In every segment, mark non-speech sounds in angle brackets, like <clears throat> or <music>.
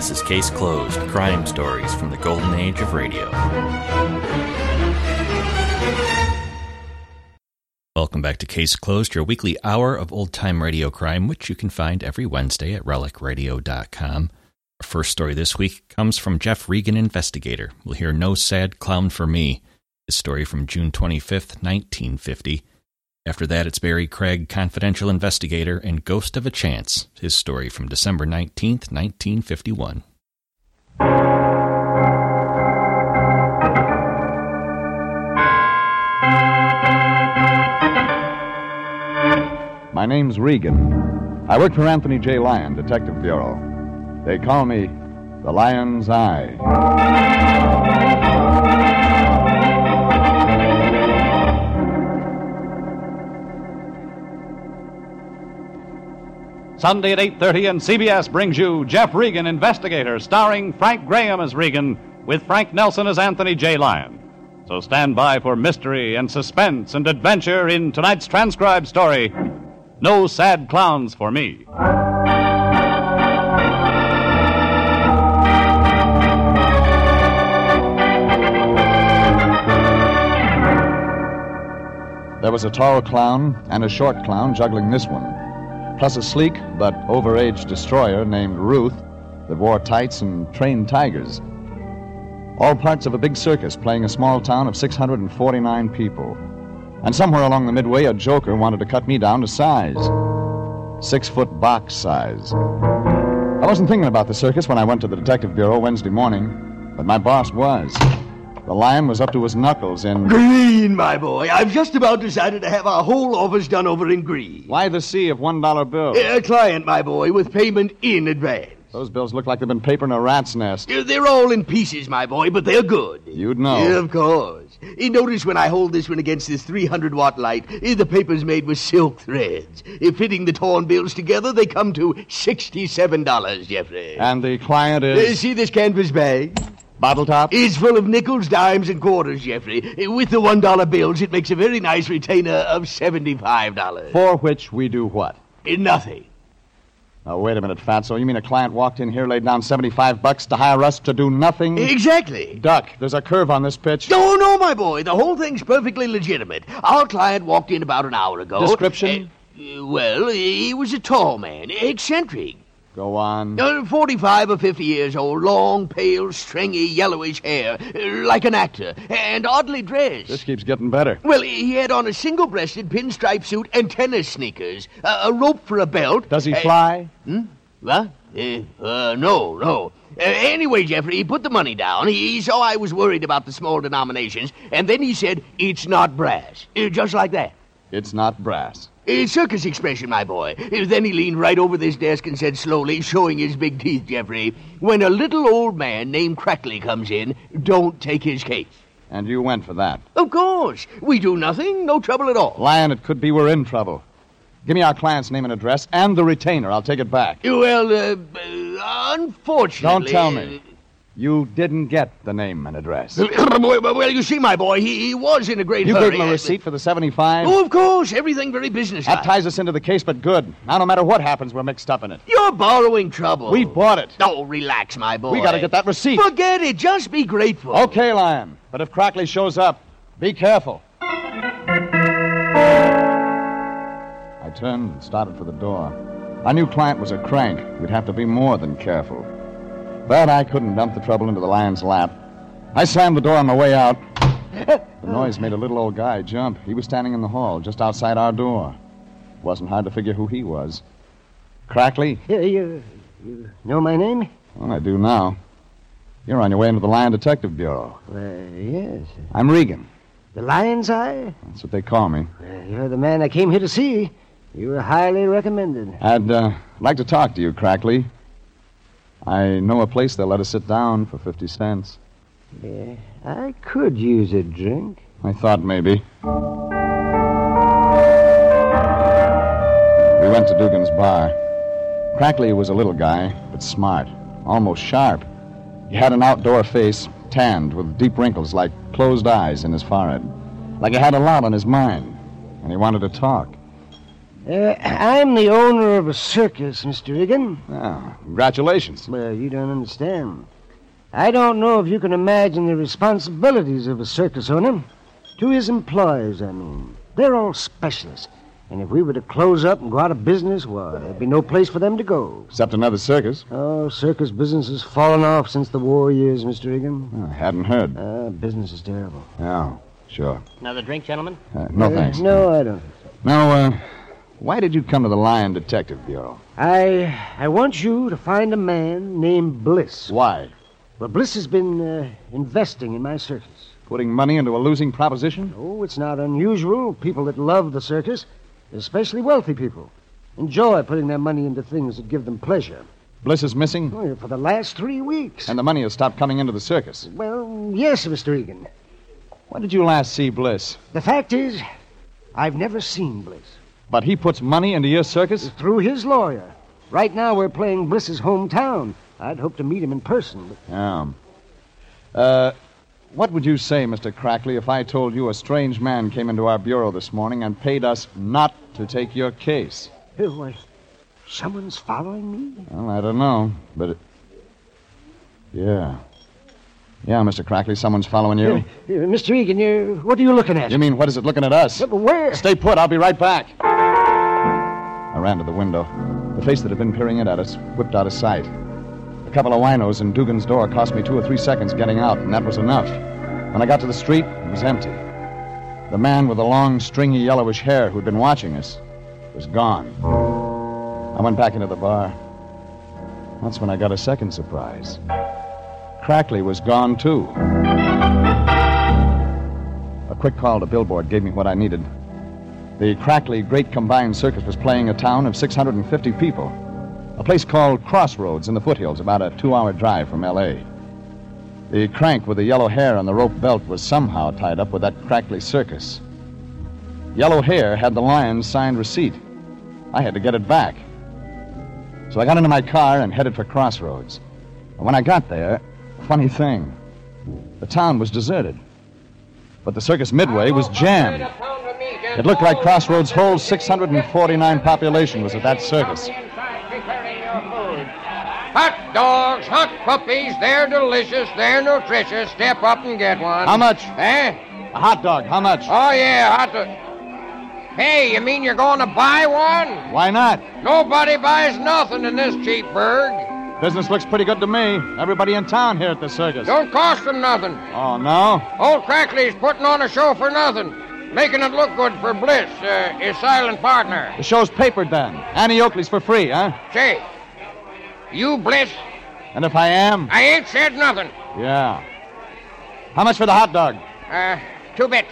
This is Case Closed Crime Stories from the Golden Age of Radio. Welcome back to Case Closed, your weekly hour of old time radio crime, which you can find every Wednesday at relicradio.com. Our first story this week comes from Jeff Regan, investigator. We'll hear No Sad Clown for Me, his story from June 25th, 1950. After that, it's Barry Craig, confidential investigator, and Ghost of a Chance, his story from December 19th, 1951. My name's Regan. I work for Anthony J. Lyon, Detective Bureau. They call me the Lion's Eye. Sunday at 8:30 and CBS brings you Jeff Regan Investigator starring Frank Graham as Regan with Frank Nelson as Anthony J. Lyon. So stand by for mystery and suspense and adventure in tonight's transcribed story No Sad Clowns for Me. There was a tall clown and a short clown juggling this one, plus a sleek but overaged destroyer named Ruth that wore tights and trained tigers. All parts of a big circus playing a small town of 649 people. And somewhere along the midway, a joker wanted to cut me down to size six foot box size. I wasn't thinking about the circus when I went to the detective bureau Wednesday morning, but my boss was. The lion was up to his knuckles in. Green, my boy. I've just about decided to have our whole office done over in green. Why the sea of one dollar bills? A client, my boy, with payment in advance. Those bills look like they've been papered in a rat's nest. They're all in pieces, my boy, but they're good. You'd know. Yeah, of course. Notice when I hold this one against this 300 watt light, uh, the paper's made with silk threads. Fitting the torn bills together, they come to $67, Jeffrey. And the client is. see this canvas bag? Bottle top? It's full of nickels, dimes, and quarters, Jeffrey. With the $1 bills, it makes a very nice retainer of $75. For which we do what? Uh, Nothing. Now, wait a minute, Fatso. You mean a client walked in here, laid down 75 bucks to hire us to do nothing? Exactly. Duck, there's a curve on this pitch. No, no, my boy. The whole thing's perfectly legitimate. Our client walked in about an hour ago. Description? Uh, well, he was a tall man, eccentric. Go on. Uh, 45 or 50 years old, long, pale, stringy, yellowish hair, uh, like an actor, and oddly dressed. This keeps getting better. Well, he had on a single breasted pinstripe suit and tennis sneakers, uh, a rope for a belt. Does he uh, fly? What? Uh, uh, no, no. Uh, anyway, Jeffrey, he put the money down. He, he saw I was worried about the small denominations, and then he said, It's not brass. Just like that. It's not brass. A circus expression, my boy. Then he leaned right over this desk and said slowly, showing his big teeth, Jeffrey, When a little old man named Crackley comes in, don't take his case. And you went for that. Of course. We do nothing, no trouble at all. Lion, it could be we're in trouble. Give me our client's name and address and the retainer. I'll take it back. Well, uh, uh, unfortunately. Don't tell me. You didn't get the name and address. <clears throat> well, you see, my boy, he, he was in a great You hurry. You gave him a uh, receipt for the 75? Oh, of course. Everything very business. That ties us into the case, but good. Now, no matter what happens, we're mixed up in it. You're borrowing trouble. We bought it. Oh, relax, my boy. We got to get that receipt. Forget it. Just be grateful. Okay, Lion. But if Crackley shows up, be careful. I turned and started for the door. Our new client was a crank. We'd have to be more than careful. But I couldn't dump the trouble into the lion's lap. I slammed the door on my way out. The noise made a little old guy jump. He was standing in the hall just outside our door. It wasn't hard to figure who he was. Crackley? Yeah, you, you know my name? Well, I do now. You're on your way into the Lion Detective Bureau. Well, yes. I'm Regan. The Lion's Eye? That's what they call me. Uh, you're the man I came here to see. You were highly recommended. I'd uh, like to talk to you, Crackley. I know a place they'll let us sit down for 50 cents. Yeah, I could use a drink. I thought maybe. We went to Dugan's bar. Crackley was a little guy, but smart, almost sharp. He had an outdoor face, tanned with deep wrinkles like closed eyes in his forehead. Like he had a lot on his mind, and he wanted to talk. Uh, I'm the owner of a circus, Mr. Regan. Oh, congratulations. Well, you don't understand. I don't know if you can imagine the responsibilities of a circus owner. To his employees, I mean. They're all specialists. And if we were to close up and go out of business, why, there'd be no place for them to go. Except another circus. Oh, circus business has fallen off since the war years, Mr. Regan. I hadn't heard. Uh, business is terrible. Yeah, sure. Another drink, gentlemen? Uh, no Uh, thanks. No, I don't. Now, uh, why did you come to the Lion Detective Bureau? I I want you to find a man named Bliss. Why? Well, Bliss has been uh, investing in my circus. Putting money into a losing proposition? Oh, it's not unusual. People that love the circus, especially wealthy people, enjoy putting their money into things that give them pleasure. Bliss is missing, Oh, for the last three weeks. and the money has stopped coming into the circus. Well, yes, Mr. Regan. When did you last see Bliss? The fact is, I've never seen Bliss. But he puts money into your circus? Through his lawyer. Right now, we're playing Bliss's hometown. I'd hope to meet him in person. But Yeah. Uh, what would you say, Mr. Crackley, if I told you a strange man came into our bureau this morning and paid us not to take your case? Oh, why, someone's following me? Well, I don't know, but it... Yeah. Yeah, Mr. Crackley, someone's following you. Uh, Mr. Regan, you, what are you looking at? You mean, what is it looking at us? Uh, where? Stay put, I'll be right back. I ran to the window. The face that had been peering in at us whipped out of sight. A couple of winos in Dugan's door cost me two or three seconds getting out, and that was enough. When I got to the street, it was empty. The man with the long, stringy, yellowish hair who'd been watching us was gone. I went back into the bar. That's when I got a second surprise. Crackley was gone, too. A quick call to Billboard gave me what I needed. The Crackley Great Combined Circus was playing a town of 650 people. A place called Crossroads in the foothills, about a two hour drive from L.A. The crank with the yellow hair on the rope belt was somehow tied up with that Crackley circus. Yellow hair had the lion's signed receipt. I had to get it back. So I got into my car and headed for Crossroads. And when I got there, funny thing, the town was deserted. But the circus midway was jammed. It looked like Crossroads' whole 649 population was at that circus. Hot dogs, hot puppies, they're delicious, they're nutritious. Step up and get one. How much? Eh? A hot dog, how much? Oh, yeah, hot dog. Hey, you mean you're going to buy one? Why not? Nobody buys nothing in this cheap burg. Business looks pretty good to me. Everybody in town here at the circus. Don't cost them nothing. Oh, no? Old Crackley's putting on a show for nothing. Making it look good for Bliss, uh, his silent partner. The show's papered then. Annie Oakley's for free, huh? Say, you Bliss, And if I am? I ain't said nothing. Yeah. How much for the hot dog? Uh, two bits.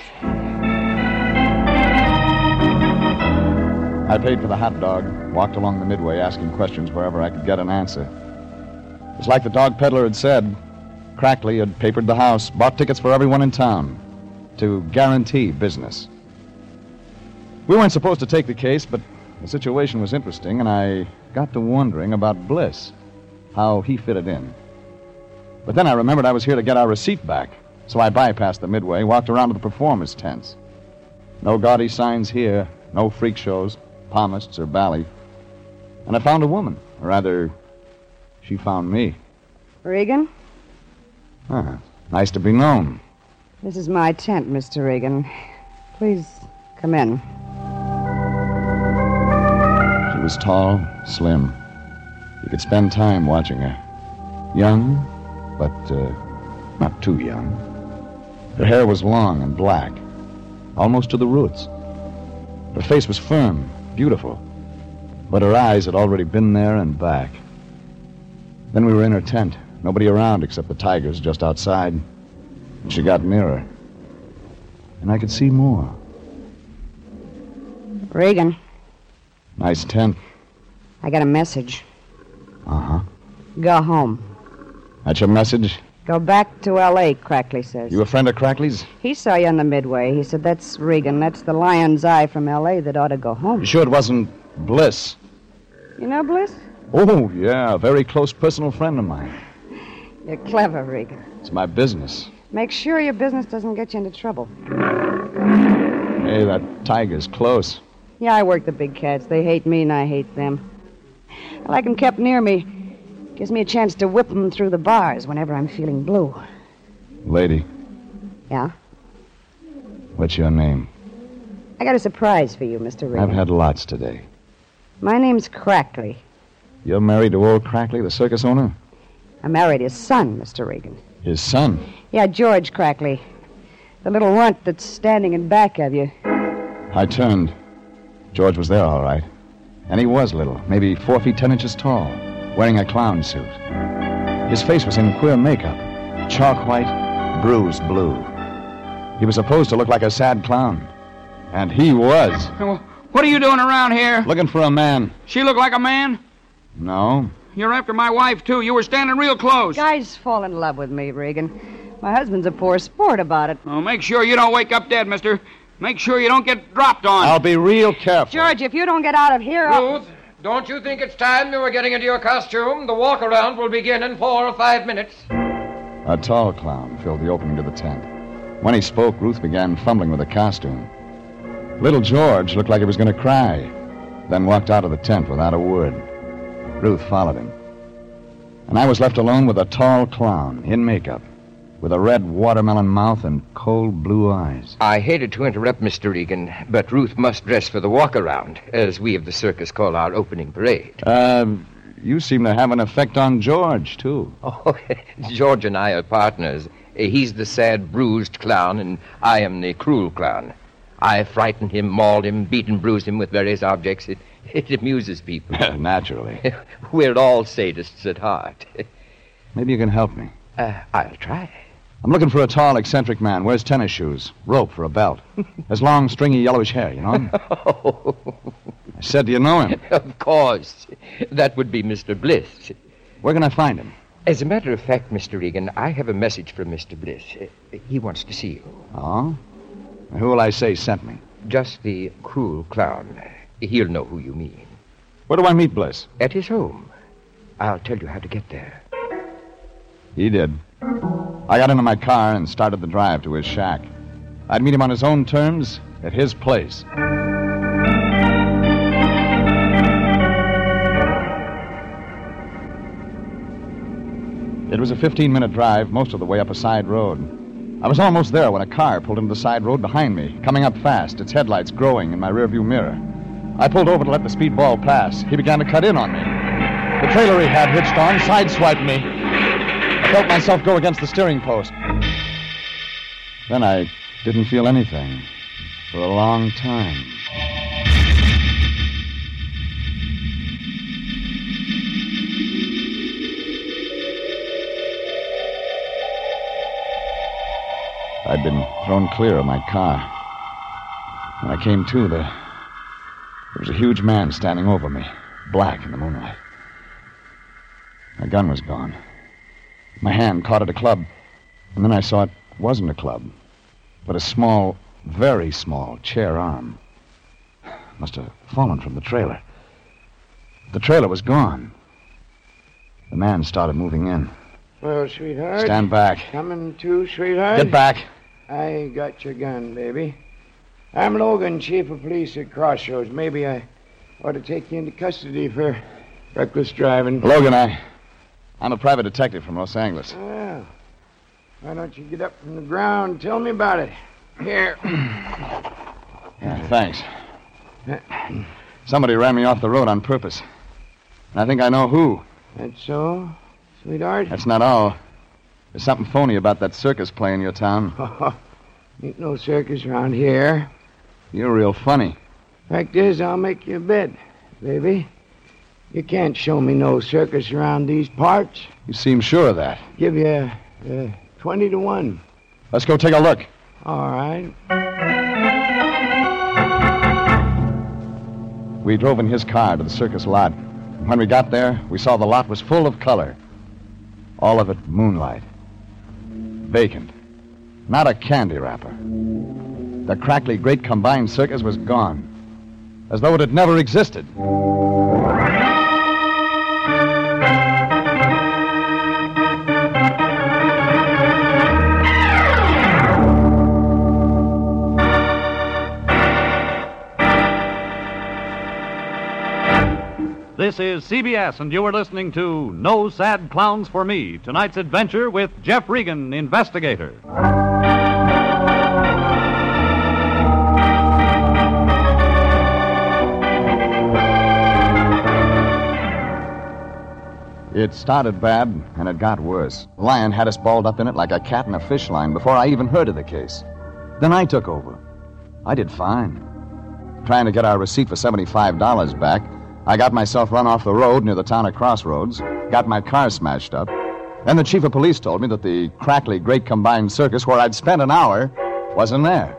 I paid for the hot dog, walked along the midway asking questions wherever I could get an answer. It was like the dog peddler had said. Crackley had papered the house, bought tickets for everyone in town to guarantee business. We weren't supposed to take the case, but the situation was interesting, and I got to wondering about Bliss, how he fitted in. But then I remembered I was here to get our receipt back, so I bypassed the midway, walked around to the performers' tents. No gaudy signs here, no freak shows, palmists or bally. And I found a woman. Or rather, she found me. Regan, Ah, nice to be known. this is my tent, Mr. Regan. Please come in. She was tall, slim. You could spend time watching her. Young, but uh, not too young. Her hair was long and black, almost to the roots. Her face was firm, beautiful, but her eyes had already been there and back. Then we were in her tent, nobody around except the tigers just outside. And she got nearer. And I could see more. Regan, Nice tent. I got a message. Uh huh. Go home. That's your message? Go back to L.A., Crackley says. You a friend of Crackley's? He saw you on the midway. He said, That's Regan. That's the lion's eye from L.A. that ought to go home. You sure it wasn't Bliss? You know, Bliss? Oh, yeah, a very close personal friend of mine. You're clever, Regan. It's my business. Make sure your business doesn't get you into trouble. Hey, that tiger's close. Yeah, I work the big cats. They hate me and I hate them. I like 'em kept near me. Gives me a chance to whip 'em through the bars whenever I'm feeling blue. Lady, Yeah? what's your name? I got a surprise for you, Mr. Regan. I've had lots today. My name's Crackley. You're married to old Crackley, the circus owner? I married his son, Mr. Regan. His son. Yeah, George Crackley. The little runt that's standing in back of you. I turned. George was there, all right. And he was little, maybe four feet ten inches tall, wearing a clown suit. His face was in queer makeup chalk white, bruised blue. He was supposed to look like a sad clown. And he was. What are you doing around here? Looking for a man. She look like a man? No. You're after my wife, too. You were standing real close. Guys fall in love with me, Regan. My husband's a poor sport about it. Oh, make sure you don't wake up dead, mister. Make sure you don't get dropped on. I'll be real careful. George, if you don't get out of here, I'll... Ruth, don't you think it's time you were getting into your costume? The walk around will begin in four or five minutes. A tall clown filled the opening to the tent. When he spoke, Ruth began fumbling with the costume. Little George looked like he was going to cry, then walked out of the tent without a word. Ruth followed him. And I was left alone with a tall clown in makeup, with a red watermelon mouth and cold blue eyes. I hated to interrupt, Mr. Regan, but Ruth must dress for the walk around, as we of the circus call our opening parade. Uh, you seem to have an effect on George, too. <laughs> Oh, George and I are partners. He's the sad, bruised clown, and I am the cruel clown. I frighten him, maul him, beat and bruise him with various objects. It, <laughs> it amuses people. <laughs> Naturally. <laughs> We're all sadists at heart. Maybe you can help me. Uh, I'll try. I'm looking for a tall, eccentric man. Wears tennis shoes, rope for a belt. Has long, stringy, yellowish hair, you know him? Oh, I said, do you know him? of course. That would be Mr. Bliss. Where can I find him? As a matter of fact, Mr. Regan, I have a message from Mr. Bliss. He wants to see you. Oh? Who will I say sent me? Just the cruel clown. He'll know who you mean. Where do I meet Bliss? At his home. I'll tell you how to get there. He did. I got into my car and started the drive to his shack. I'd meet him on his own terms at his place. It was a 15 minute drive, most of the way up a side road. I was almost there when a car pulled into the side road behind me, coming up fast, its headlights growing in my rearview mirror. I pulled over to let the speedball pass. He began to cut in on me. The trailer he had hitched on sideswiped me. I felt myself go against the steering post. Then I didn't feel anything for a long time. I'd been thrown clear of my car. When I came to, there, there was a huge man standing over me, black in the moonlight. My gun was gone. My hand caught at a club, and then I saw it wasn't a club, but a small, very small chair arm. Must have fallen from the trailer. The trailer was gone. The man started moving in. Well, sweetheart. Stand back. Coming to, sweetheart? Get back. I got your gun, baby. I'm Logan, chief of police at Crossroads. Maybe I ought to take you into custody for reckless driving. Logan, I. I'm a private detective from Los Angeles. Well, why don't you get up from the ground and tell me about it? Here. <clears throat> Yeah, thanks. Somebody ran me off the road on purpose. And I think I know who. That's so, sweetheart? That's not all. There's something phony about that circus play in your town. <laughs> Ain't no circus around here. You're real funny. Fact is, I'll make you a bet, baby. You can't show me no circus around these parts. You seem sure of that. Give you uh, 20 to 1. Let's go take a look. All right. We drove in his car to the circus lot. When we got there, we saw the lot was full of color. All of it moonlight. Vacant. Not a candy wrapper. The Crackley great combined circus was gone. As though it had never existed. This is CBS, and you are listening to No Sad Clowns for Me, tonight's adventure with Jeff Regan, investigator. It started bad, and it got worse. Lion had us balled up in it like a cat in a fish line before I even heard of the case. Then I took over. I did fine. Trying to get our receipt for $75 back, I got myself run off the road near the town of Crossroads, got my car smashed up. Then the chief of police told me that the Crackley Great Combined Circus, where I'd spent an hour, wasn't there.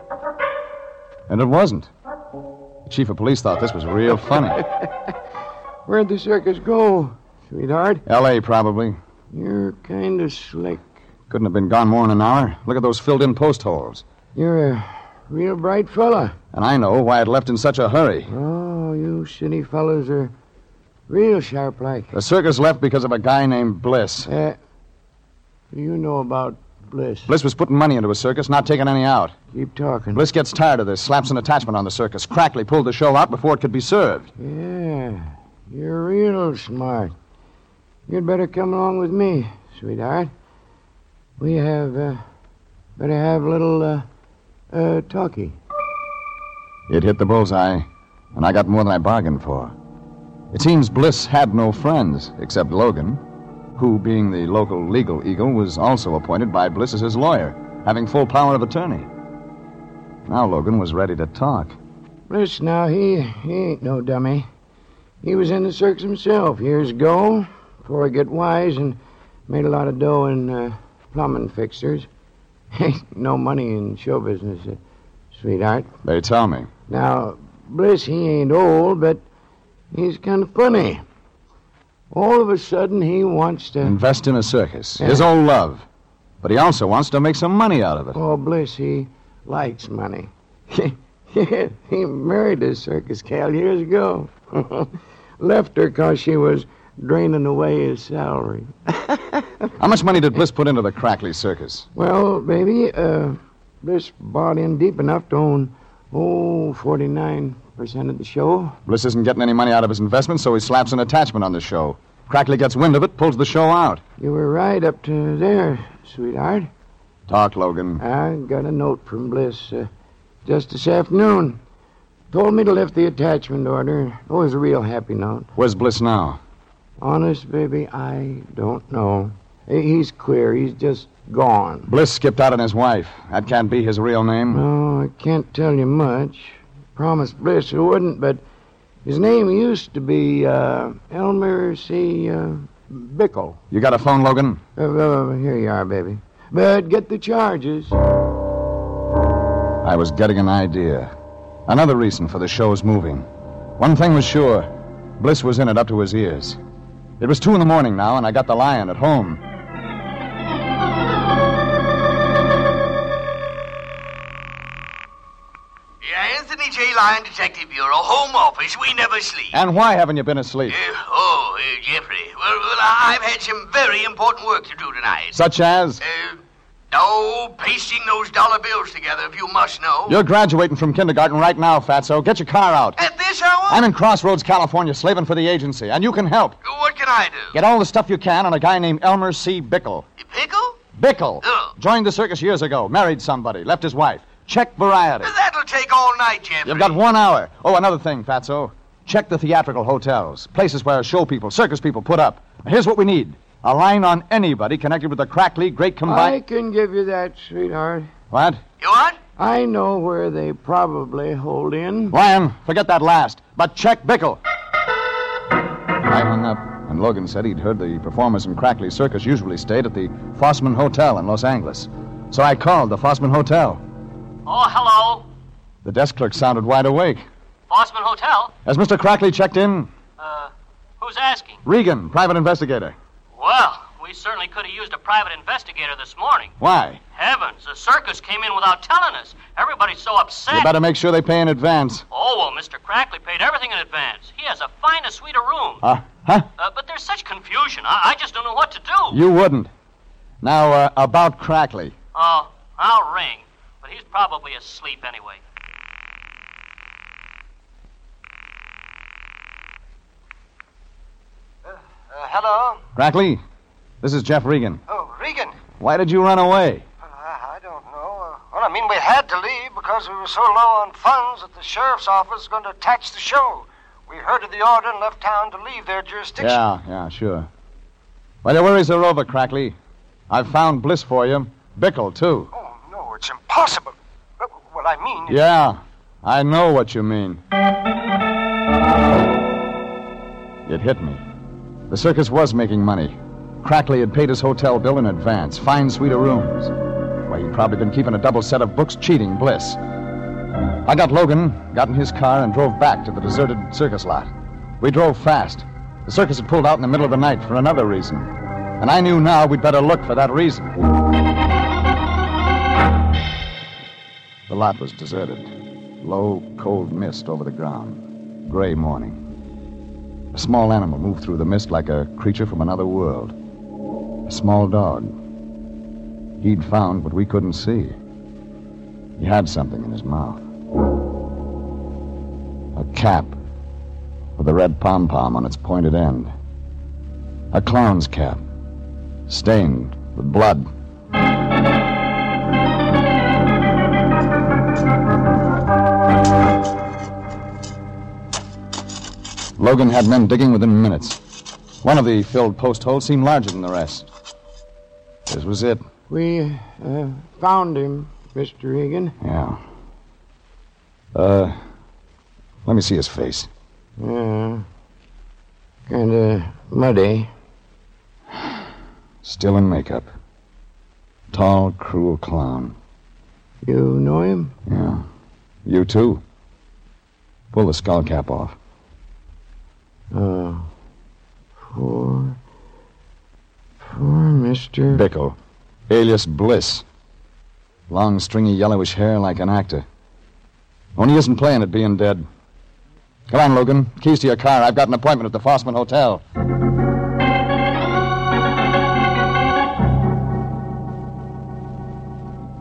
And it wasn't. The chief of police thought this was real funny. <laughs> Where'd the circus go, sweetheart? L.A., probably. You're kind of slick. Couldn't have been gone more than an hour. Look at those filled in post holes. You're a real bright fella. And I know why it left in such a hurry. Oh, you city fellas are real sharp like. The circus left because of a guy named Bliss. Uh, you know about Bliss? Bliss was putting money into a circus, not taking any out. Keep talking. Bliss gets tired of this, slaps an attachment on the circus. Crackley pulled the show out before it could be served. Yeah, you're real smart. You'd better come along with me, sweetheart. We have, uh, better have a little, uh, uh, talkie. It hit the bullseye, and I got more than I bargained for. It seems Bliss had no friends except Logan, who, being the local legal eagle, was also appointed by Bliss as his lawyer, having full power of attorney. Now Logan was ready to talk. Bliss, now, he, he ain't no dummy. He was in the circus himself years ago, before he get wise and made a lot of dough in uh, plumbing fixtures. <laughs> Ain't no money in show business, uh, sweetheart. They tell me. Now, Bliss, he ain't old, but he's kind of funny. All of a sudden, he wants to. Invest in a circus. Yeah. His old love. But he also wants to make some money out of it. Oh, Bliss, he likes money. <laughs> he married a circus gal years ago. <laughs> Left her 'cause she was draining away his salary. How much money did Bliss put into the Crackley circus? Well, baby, uh, Bliss bought in deep enough to own, oh, 49% of the show. Bliss isn't getting any money out of his investment, so he slaps an attachment on the show. Crackley gets wind of it, pulls the show out. You were right up to there, sweetheart. Talk, Logan. I got a note from Bliss uh, just this afternoon. Told me to lift the attachment order. It was a real happy note. Where's Bliss now? Honest, baby, I don't know. He's queer. He's just gone. Bliss skipped out on his wife. That can't be his real name. No, I can't tell you much. Promised Bliss I wouldn't, but his name used to be uh, Elmer C. Uh, Bickle. You got a phone, Logan? Uh, uh, here you are, baby. But get the charges. I was getting an idea. Another reason for the show's moving. One thing was sure Bliss was in it up to his ears. It was two in the morning now, and I got the lion at home. Yeah, Anthony J. Lyon Detective Bureau, Home Office. We never sleep. And why haven't you been asleep? Uh, oh, uh, Jeffrey. Well, well, I've had some very important work to do tonight. Such as? Uh, oh, pasting those dollar bills together, if you must know. You're graduating from kindergarten right now, Fatso. Get your car out. At this hour? I'm in Crossroads, California, slaving for the agency, and you can help. What can I do? Get all the stuff you can on a guy named Elmer C. Bickle. Pickle? Bickle. Oh. Joined the circus years ago, married somebody, left his wife. Check variety. That'll take all night, Jeffrey. You've got one hour. Oh, another thing, Fatso. Check the theatrical hotels, places where show people, circus people put up. Here's what we need a line on anybody connected with the Crackley Great Combine. I can give you that, sweetheart. What? You what? I know where they probably hold in. Lion, forget that last. But check Bickle. I hung up, and Logan said he'd heard the performers in Crackley Circus usually stayed at the Fossman Hotel in Los Angeles. So I called the Fossman Hotel. Oh, hello. The desk clerk sounded wide awake. Fossman Hotel. Has Mr. Crackley checked in? Uh, who's asking? Regan, private investigator. Well, we certainly could have used a private investigator this morning. Why? Heavens, the circus came in without telling us. Everybody's so upset. You better make sure they pay in advance. Oh, well, Mr. Crackley paid everything in advance. He has a finest suite of rooms. Uh, huh? Uh, but there's such confusion. I, I just don't know what to do. You wouldn't. Now, uh, about Crackley. Oh, I'll ring. But he's probably asleep anyway. Uh, hello? Crackley, this is Jeff Regan. Oh, Regan. Why did you run away? I, I don't know. Uh, well, I mean, we had to leave because we were so low on funds that the sheriff's office was going to attach the show. We heard of the order and left town to leave their jurisdiction. Yeah, yeah, sure. Well, your worries are over, Crackley. I've found Bliss for you. Bickle, too. Oh, no, it's impossible. Well, well, I mean. Yeah, I know what you mean. It hit me. The circus was making money. Crackley had paid his hotel bill in advance, fine suite of rooms. Why, he'd probably been keeping a double set of books cheating Bliss. I got Logan, got in his car, and drove back to the deserted circus lot. We drove fast. The circus had pulled out in the middle of the night for another reason. And I knew now we'd better look for that reason. The lot was deserted. Low, cold mist over the ground. Gray morning. A small animal moved through the mist like a creature from another world. A small dog. He'd found what we couldn't see. He had something in his mouth. A cap with a red pom pom on its pointed end. A clown's cap, stained with blood. Logan had men digging within minutes. One of the filled post holes seemed larger than the rest. This was it. We uh, found him, Mr. Regan. Yeah. Uh, let me see his face. Yeah. Kind of muddy. Still in makeup. Tall, cruel clown. You know him? Yeah. You too. Pull the skull cap off. Oh. Poor. Poor Mr. Bickle. Alias Bliss. Long, stringy, yellowish hair like an actor. Only isn't playing at being dead. Come on, Logan. Keys to your car. I've got an appointment at the Fossman Hotel.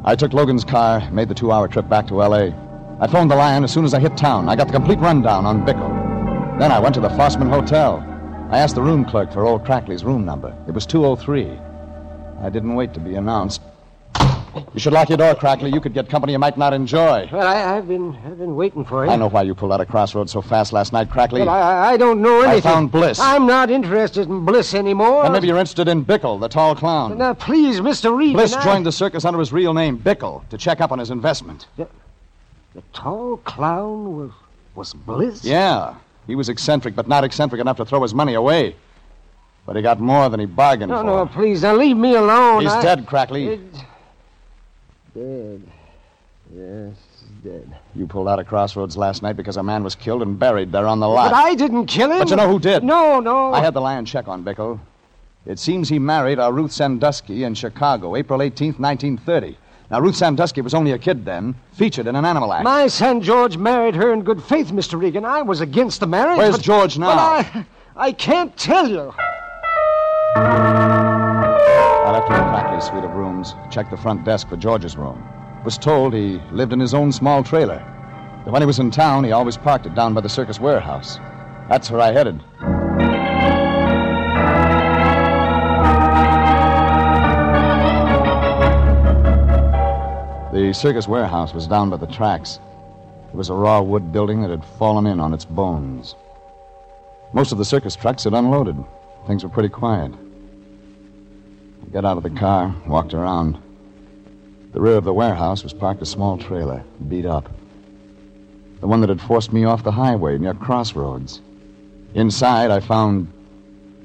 I took Logan's car, made the two hour trip back to L.A. I phoned the Lion as soon as I hit town. I got the complete rundown on Bickle. Then I went to the Fossman Hotel. I asked the room clerk for old Crackley's room number. It was 203. I didn't wait to be announced. You should lock your door, Crackley. You could get company you might not enjoy. Well, I, I've been I've been waiting for you. I know why you pulled out of Crossroads so fast last night, Crackley. But I, I don't know anything. I found Bliss. I'm not interested in Bliss anymore. And maybe you're interested in Bickle, the tall clown. Now, please, Mr. Reed. Bliss I- joined the circus under his real name, Bickle, to check up on his investment. The tall clown was was Bliss. Yeah, he was eccentric, but not eccentric enough to throw his money away. But he got more than he bargained No, for. no, no, please, now leave me alone. He's I- dead, Crackley. It- Dead. Yes, he's dead. You pulled out of Crossroads last night because a man was killed and buried there on the lot. But I didn't kill him. But you know who did? No, no. I had the lion check on Bickle. It seems he married a Ruth Sandusky in Chicago, April 18th, 1930. Now, Ruth Sandusky was only a kid then, featured in an animal act. My son George married her in good faith, Mr. Regan. I was against the marriage. Where's but, George now? But I, I can't tell you. I left him in Crackley's suite of rooms, checked the front desk for George's room. Was told he lived in his own small trailer. That when he was in town, he always parked it down by the circus warehouse. That's where I headed. The circus warehouse was down by the tracks. It was a raw wood building that had fallen in on its bones. Most of the circus trucks had unloaded. Things were pretty quiet. I got out of the car, walked around. The rear of the warehouse was parked a small trailer, beat up. The one that had forced me off the highway near Crossroads. Inside, I found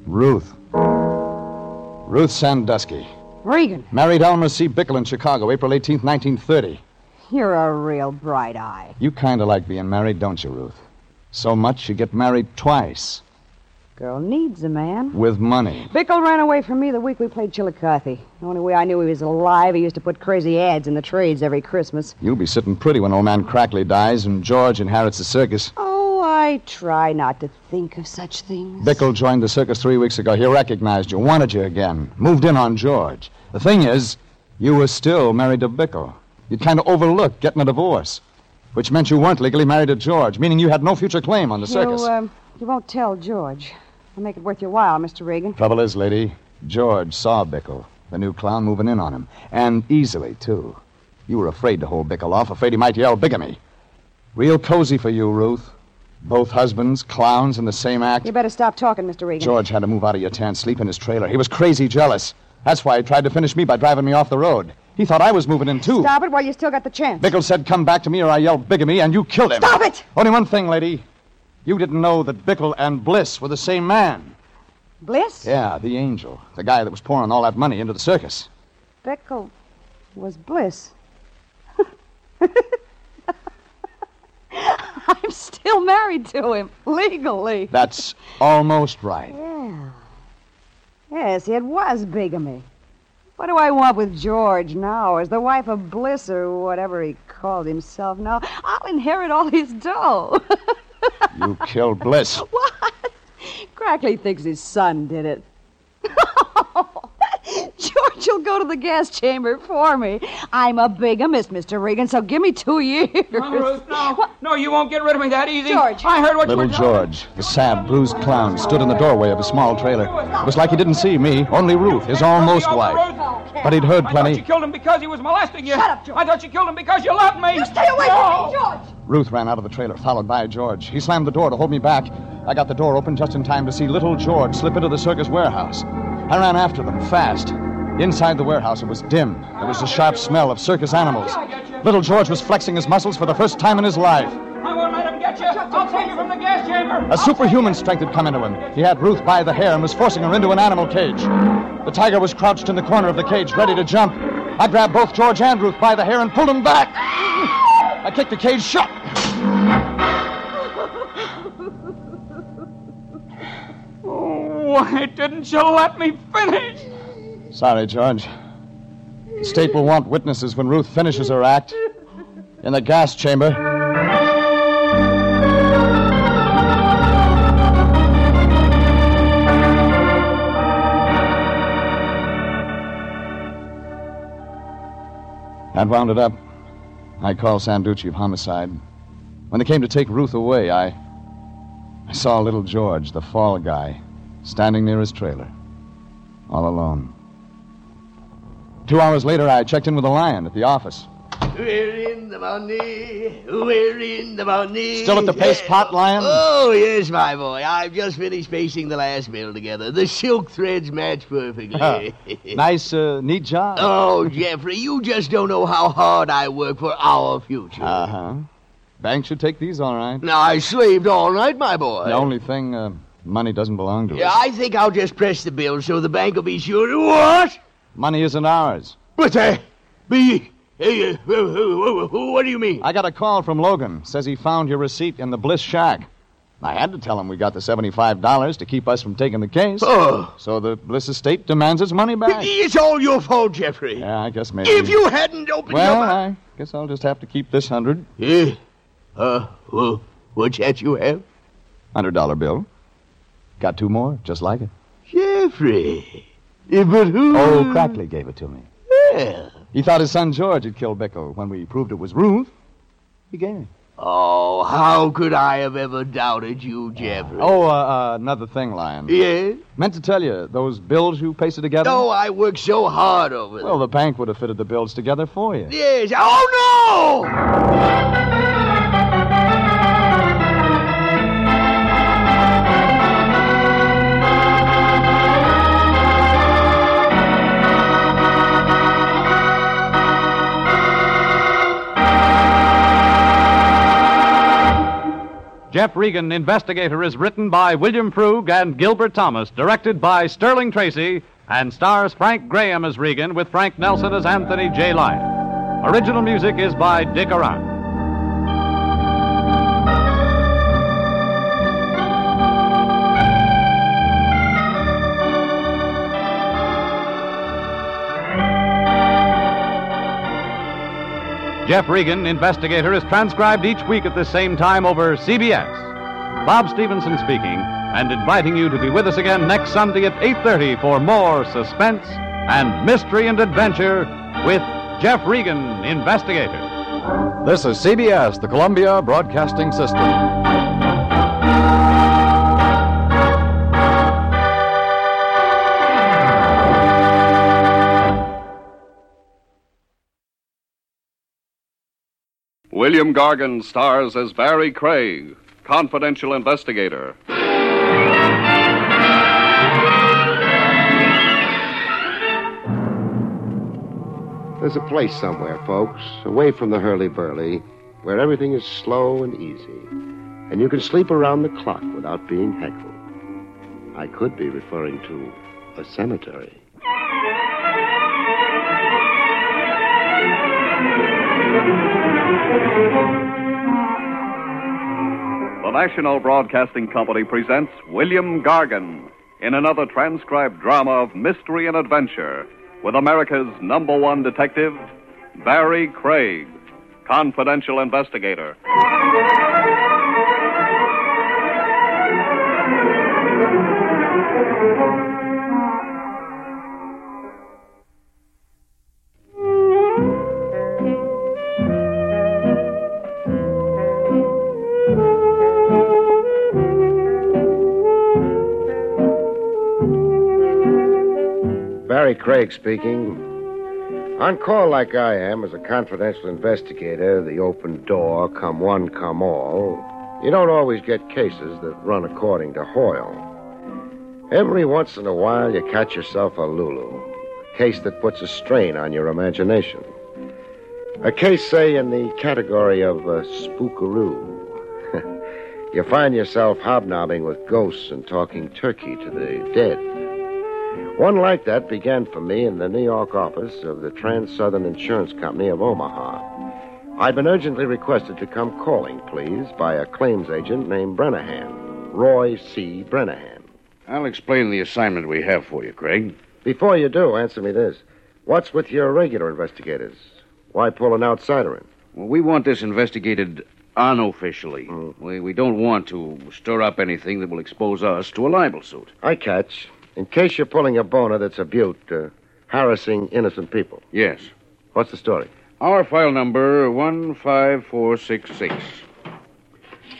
Ruth. Ruth Sandusky. Regan, Married Elmer C. Bickle in Chicago, April 18th, 1930. you're a real bright eye. You kind of like being married, don't you, Ruth? So much you get married twice. Girl needs a man. With money. Bickle ran away from me the week we played Chillicothe. The only way I knew he was alive, he used to put crazy ads in the trades every Christmas. You'll be sitting pretty when old man Crackley dies and George inherits the circus. Oh, I try not to think of such things. Bickle joined the circus three weeks ago. He recognized you, wanted you again, moved in on George. The thing is, you were still married to Bickle. You'd kind of overlooked getting a divorce, which meant you weren't legally married to George, meaning you had no future claim on the circus. You, um, you won't tell George. I'll make it worth your while, Mr. Regan. Trouble is, lady, George saw Bickle, the new clown, moving in on him. And easily, too. You were afraid to hold Bickle off, afraid he might yell bigamy. Real cozy for you, Ruth. Both husbands, clowns in the same act. You better stop talking, Mr. Regan. George had to move out of your tent, sleep in his trailer. He was crazy jealous. That's why he tried to finish me by driving me off the road. He thought I was moving in, too. Stop it while you still got the chance. Bickle said, come back to me or I yell bigamy, and you killed him. Stop it! Only one thing, lady. You didn't know that Bickle and Bliss were the same man. Bliss? Yeah, the angel. The guy that was pouring all that money into the circus. Bickle was Bliss. <laughs> <laughs> I'm still married to him, legally. That's almost right. Yeah. Yes, it was bigamy. What do I want with George now? As the wife of Bliss or whatever he called himself now, I'll inherit all his dough. <laughs> You killed Bliss. what? Crackley thinks his son did it. <laughs> <laughs> George will go to the gas chamber for me. I'm a bigamist, Mr. Regan, so give me two years. No, Ruth, no. <laughs> No, you won't get rid of me that easy. George. I heard what Little you were telling George, the sad, bruised clown, stood in the doorway of a small trailer. It was like he didn't see me, only Ruth, his almost wife. But he'd heard plenty. I thought you plenty. killed him because he was molesting you. Shut up, George. I thought you killed him because you loved me. You stay away no. from me, George! Ruth ran out of the trailer, followed by George. He slammed the door to hold me back. I got the door open just in time to see little George slip into the circus warehouse. I ran after them, fast. Inside the warehouse, it was dim. There was the sharp smell of circus animals. Little George was flexing his muscles for the first time in his life. I won't let him get you. I'll take you from the gas chamber. A superhuman strength had come into him. He had Ruth by the hair and was forcing her into an animal cage. The tiger was crouched in the corner of the cage, ready to jump. I grabbed both George and Ruth by the hair and pulled them back. I kicked the cage shut. Why didn't you let me finish? Sorry, George. The state will want witnesses when Ruth finishes her act. In the gas chamber. That wound it up. I called Sanducci of homicide. When they came to take Ruth away, I. I saw little George, the fall guy, standing near his trailer, all alone. Two hours later, I checked in with the lion at the office. We're in the money. We're in the money. Still at the paste pot, Lion? Oh, yes, my boy. I've just finished pasting the last bill together. The silk threads match perfectly. nice, uh, neat job. Oh, Jeffrey, you just don't know how hard I work for our future. Uh huh. Bank should take these all right. Now, I slaved all night, my boy. The only thing, uh, money doesn't belong to Yeah, us. I think I'll just press the bill so the bank will be sure. What? Money isn't ours. But, uh, be. Uh, what do you mean? I got a call from Logan. Says he found your receipt in the Bliss shack. I had to tell him we got the $75 to keep us from taking the case. Oh. So the Bliss estate demands its money back. It's all your fault, Jeffrey. Yeah, I guess maybe. If you hadn't opened Well, your mouth. I guess I'll just have to keep this hundred. Yeah. Uh, well, what's that you have? Hundred dollar bill. Got two more, just like it. Jeffrey. Yeah, but who? Old Crackley gave it to me. Yeah. He thought his son George had killed Bickle. When we proved it was Ruth, he gave it. Oh, how could I have ever doubted you, Jeffrey? Oh, uh, uh, another thing, Lion. Yeah? Meant to tell you, those bills you pasted together? Oh, I worked so hard over them. Well, the bank would have fitted the bills together for you. Yes. Oh, no! Jeff Regan, Investigator, is written by William Froug and Gilbert Thomas, directed by Sterling Tracy, and stars Frank Graham as Regan with Frank Nelson as Anthony J. Lyon. Original music is by Dick Aurandt. Jeff Regan, Investigator, is transcribed each week at the same time over CBS. Bob Stevenson speaking, and inviting you to be with us again next Sunday at 8.30 for more suspense and mystery and adventure with Jeff Regan, Investigator. This is CBS, the Columbia Broadcasting System. William Gargan stars as Barry Craig, confidential investigator. There's a place somewhere, folks, away from the hurly-burly, where everything is slow and easy, and you can sleep around the clock without being heckled. I could be referring to a cemetery. <laughs> The National Broadcasting Company presents William Gargan in another transcribed drama of mystery and adventure with America's number one detective, Barry Craig, confidential investigator. Craig speaking. On call like I am as a confidential investigator, the open door, come one, come all, you don't always get cases that run according to Hoyle. Every once in a while, you catch yourself a Lulu, a case that puts a strain on your imagination. A case, say, in the category of uh, spookaroo. <laughs> you find yourself hobnobbing with ghosts and talking turkey to the dead. One like that began for me in the New York office of the Trans Southern Insurance Company of Omaha. I'd been urgently requested to come calling, please, by a claims agent named Brennahan, Roy C. Brennahan. I'll explain the assignment we have for you, Craig. Before you do, answer me this. What's with your regular investigators? Why pull an outsider in? Well, we want this investigated unofficially. Mm. We, we don't want to stir up anything that will expose us to a libel suit. I catch. In case you're pulling a boner that's a butte, uh, harassing innocent people. Yes. What's the story? Our file number 15466.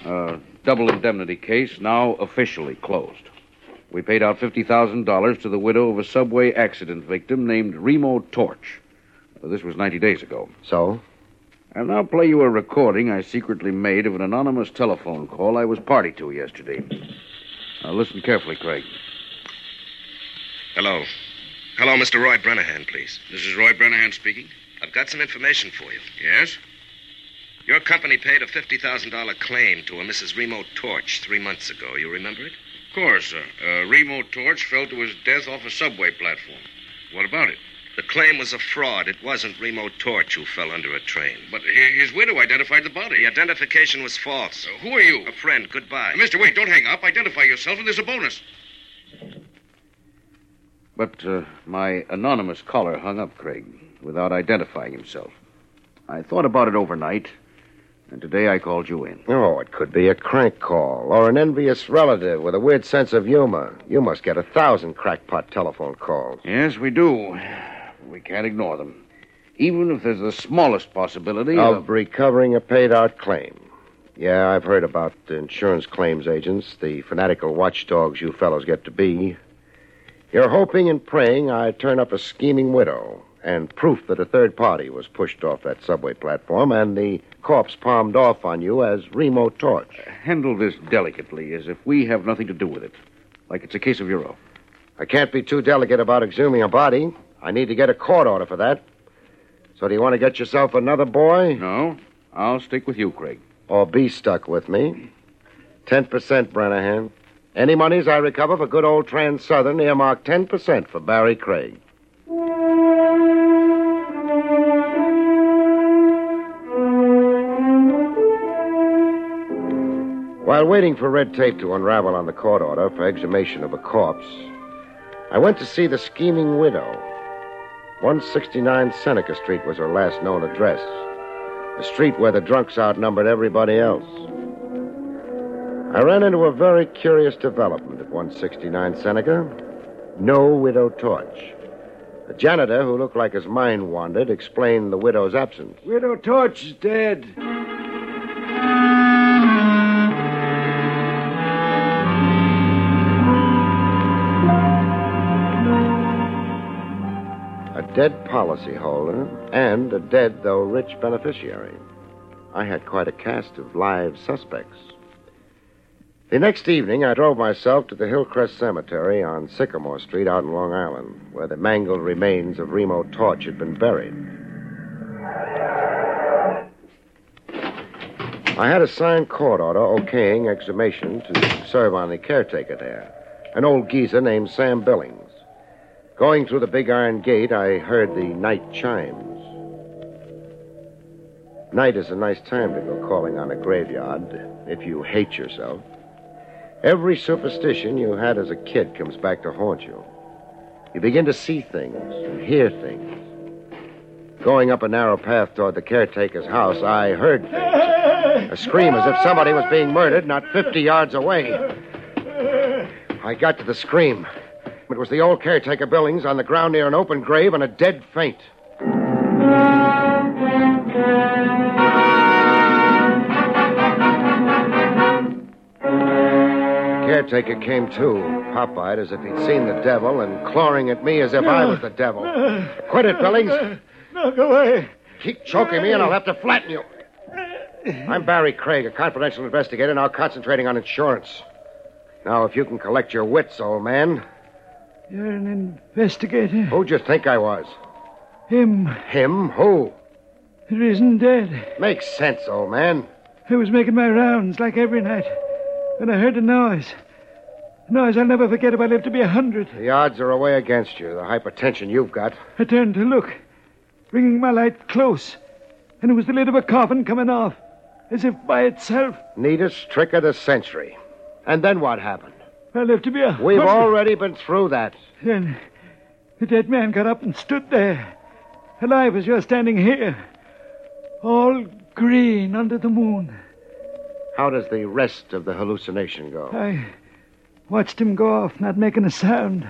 Uh, double indemnity case now officially closed. We paid out $50,000 to the widow of a subway accident victim named Remo Torch. Uh, this was 90 days ago. So? I'll now play you a recording I secretly made of an anonymous telephone call I was party to yesterday. Now, listen carefully, Craig. Hello. Hello, Mr. Roy Brennahan, please. This is Roy Brennahan speaking. I've got some information for you. Yes? Your company paid a $50,000 claim to a Mrs. Remo Torch three months ago. You remember it? Of course, sir. Uh, Remo Torch fell to his death off a subway platform. What about it? The claim was a fraud. It wasn't Remo Torch who fell under a train. But his widow identified the body. The identification was false. Uh, who are you? A friend. Goodbye. Uh, mister, wait, don't hang up. Identify yourself, and there's a bonus. But uh, my anonymous caller hung up, Craig, without identifying himself. I thought about it overnight, and today I called you in. Oh, it could be a crank call or an envious relative with a weird sense of humor. You must get a thousand crackpot telephone calls. Yes, we do. We can't ignore them. Even if there's the smallest possibility Of recovering a paid out claim. Yeah, I've heard about the insurance claims agents, the fanatical watchdogs you fellows get to be. You're hoping and praying I turn up a scheming widow and proof that a third party was pushed off that subway platform and the corpse palmed off on you as Remo Torch. Handle this delicately, as if we have nothing to do with it. Like it's a case of your own. I can't be too delicate about exhuming a body. I need to get a court order for that. So do you want to get yourself another boy? No. I'll stick with you, Craig. Or be stuck with me? 10% Brennahan. Any monies I recover for good old Trans Southern earmark 10% for Barry Craig. While waiting for red tape to unravel on the court order for exhumation of a corpse, I went to see the scheming widow. 169 Seneca Street was her last known address. The street where the drunks outnumbered everybody else. I ran into a very curious development at 169 Seneca. No widow torch. A janitor who looked like his mind wandered explained the widow's absence. Widow Torch is dead. A dead policyholder and a dead, though rich, beneficiary. I had quite a cast of live suspects. The next evening, I drove myself to the Hillcrest Cemetery on Sycamore Street out in Long Island, where the mangled remains of Remo Torch had been buried. I had a signed court order okaying exhumation to serve on the caretaker there, an old geezer named Sam Billings. Going through the big iron gate, I heard the night chimes. Night is a nice time to go calling on a graveyard if you hate yourself. Every superstition you had as a kid comes back to haunt you. You begin to see things and hear things. Going up a narrow path toward the caretaker's house, I heard things. A scream as if somebody was being murdered not 50 yards away. I got to the scream. It was the old caretaker Billings on the ground near an open grave and a dead faint. Caretaker came to, pop-eyed as if he'd seen the devil and clawing at me as if I was the devil. Quit it, Billings. No, go away. Keep choking me and I'll have to flatten you. I'm Barry Craig, a confidential investigator, now concentrating on insurance. Now, if you can collect your wits, old man. You're an investigator. Who'd you think I was? Him. Him? Who? The reason dead. Makes sense, old man. I was making my rounds like every night when I heard a noise. A noise I'll never forget if I live to be a hundred. The odds are away against you, the hypertension you've got. I turned to look, bringing my light close, and it was the lid of a coffin coming off, as if by itself. Neatest trick of the century. And then what happened? I lived to be a hundred. We've already been through that. Then the dead man got up and stood there, alive as you're standing here, all green under the moon. How does the rest of the hallucination go? I watched him go off, not making a sound,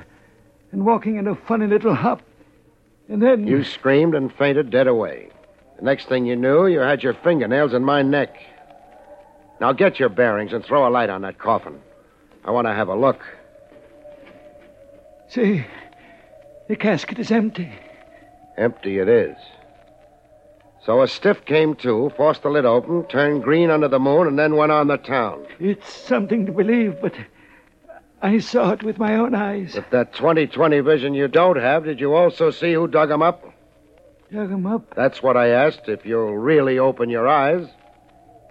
and walking in a funny little hop. And then. You screamed and fainted dead away. The next thing you knew, you had your fingernails in my neck. Now get your bearings and throw a light on that coffin. I want to have a look. See, the casket is empty. Empty it is. So a stiff came to, forced the lid open, turned green under the moon, and then went on the town. It's something to believe, but I saw it with my own eyes. With that 2020 vision you don't have, did you also see who dug 'em up? Dug 'em up? That's what I asked, if you'll really open your eyes.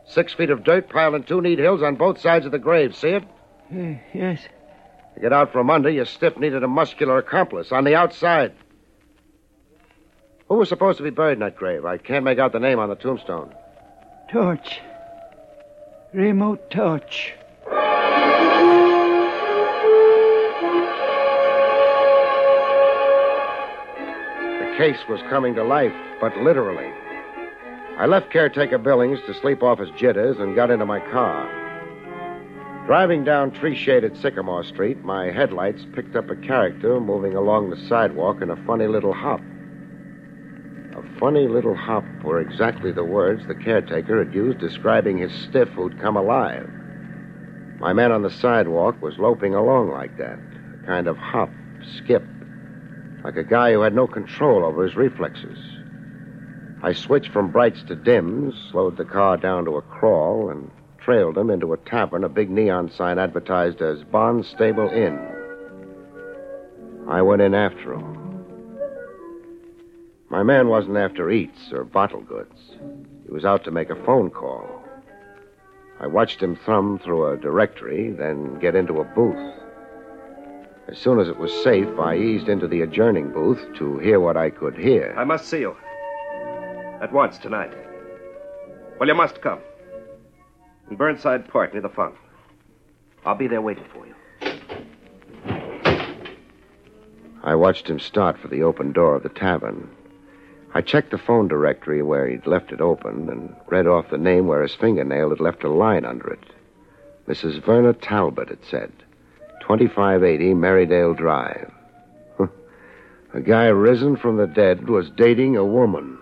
Six feet of dirt piled in two neat hills on both sides of the grave. See it? Uh, yes. To get out from under, your stiff needed a muscular accomplice on the outside. Who was supposed to be buried in that grave? I can't make out the name on the tombstone. Torch. Remo Torch. Case was coming to life, but literally. I left caretaker Billings to sleep off his jitters and got into my car. Driving down tree shaded Sycamore Street, my headlights picked up a character moving along the sidewalk in a funny little hop. A funny little hop were exactly the words the caretaker had used describing his stiff who'd come alive. My man on the sidewalk was loping along like that, a kind of hop, skip, like a guy who had no control over his reflexes. I switched from brights to dims, slowed the car down to a crawl, and trailed him into a tavern, a big neon sign advertised as Barnstable Inn. I went in after him. My man wasn't after eats or bottle goods. He was out to make a phone call. I watched him thumb through a directory, then get into a booth. As soon as it was safe, I eased into the adjourning booth to hear what I could hear. I must see you. At once, tonight. Well, you must come. In Burnside Park, near the font. I'll be there waiting for you. I watched him start for the open door of the tavern. I checked the phone directory where he'd left it open and read off the name where his fingernail had left a line under it. Mrs. Verna Talbot, it said. 2580 Merrydale Drive. <laughs> a guy risen from the dead was dating a woman.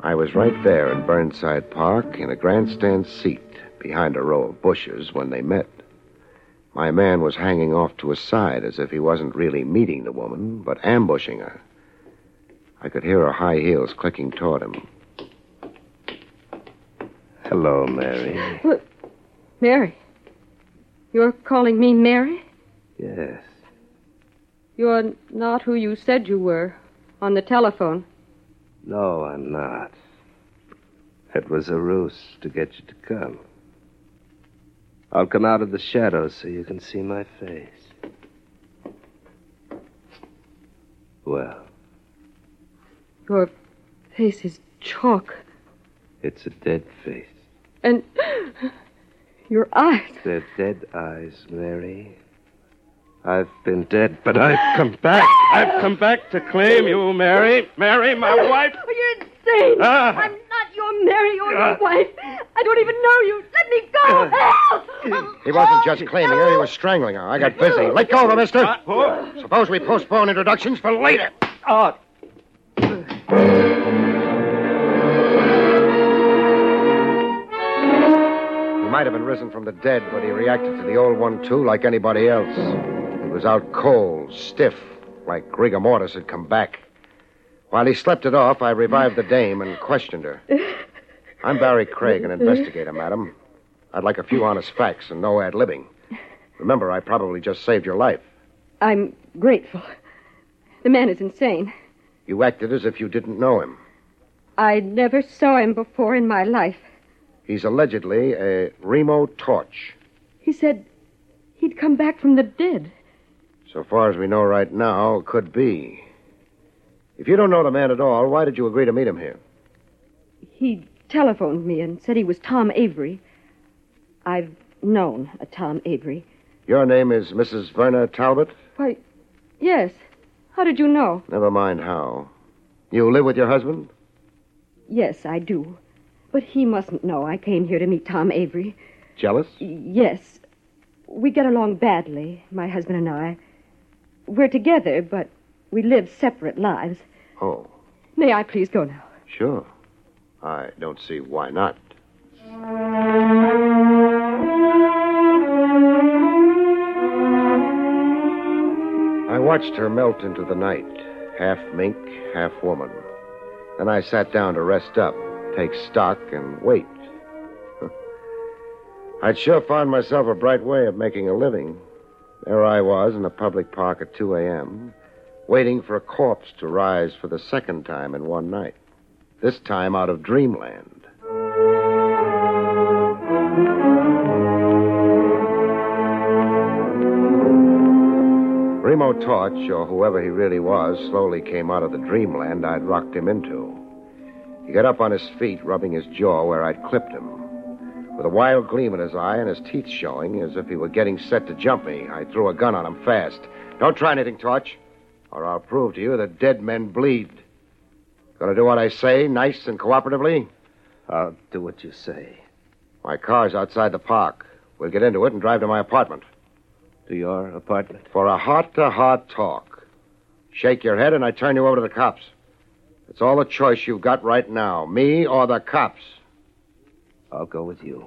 I was right there in Burnside Park in a grandstand seat behind a row of bushes when they met. My man was hanging off to his side as if he wasn't really meeting the woman, but ambushing her. I could hear her high heels clicking toward him. Hello, Mary. What? Mary. You're calling me Mary? Yes. You're not who you said you were on the telephone. No, I'm not. It was a ruse to get you to come. I'll come out of the shadows so you can see my face. Well, Your face is chalk. it's a dead face. And your eyes. They're dead eyes, Mary. I've been dead, but I've come back. I've come back to claim you, Mary. Mary, my wife. Oh, you're insane. Ah. I'm not your Mary or Ah. your wife. I don't even know you. Let me go. Help! He wasn't just claiming her, he was strangling her. I got busy. Let go of her, mister. Suppose we postpone introductions for later. Oh. Might have been risen from the dead, but he reacted to the old one, too, like anybody else. He was out cold, stiff, like rigor mortis had come back. While he slept it off, I revived the dame and questioned her. I'm Barry Craig, an investigator, madam. I'd like a few honest facts and no ad libbing. Remember, I probably just saved your life. I'm grateful. The man is insane. You acted as if you didn't know him. I never saw him before in my life. He's allegedly a Remo Torch. He said he'd come back from the dead. So far as we know right now, could be. If you don't know the man at all, why did you agree to meet him here? He telephoned me and said he was Tom Avery. I've known a Tom Avery. Your name is Mrs. Verna Talbot? Why, yes. How did you know? Never mind how. You live with your husband? Yes, I do. But he mustn't know I came here to meet Tom Avery. Jealous? Yes. We get along badly, my husband and I. We're together, but we live separate lives. Oh, May I please go now? sure. I don't see why not. I watched her melt into the night, half mink, half woman. Then I sat down to rest up, take stock, and wait. <laughs> I'd sure found myself a bright way of making a living. There I was in a public park at 2 a.m., waiting for a corpse to rise for the second time in one night. This time out of dreamland. Remo Torch, or whoever he really was, slowly came out of the dreamland I'd rocked him into. Got up on his feet, rubbing his jaw where I'd clipped him. With a wild gleam in his eye and his teeth showing, as if he were getting set to jump me, I threw a gun on him fast. Don't try anything, Torch, or I'll prove to you that dead men bleed. Gonna do what I say, nice and cooperatively? I'll do what you say. My car's outside the park. We'll get into it and drive to my apartment. To your apartment? For a heart to heart talk. Shake your head and I turn you over to the cops. It's all the choice you've got right now me or the cops. I'll go with you.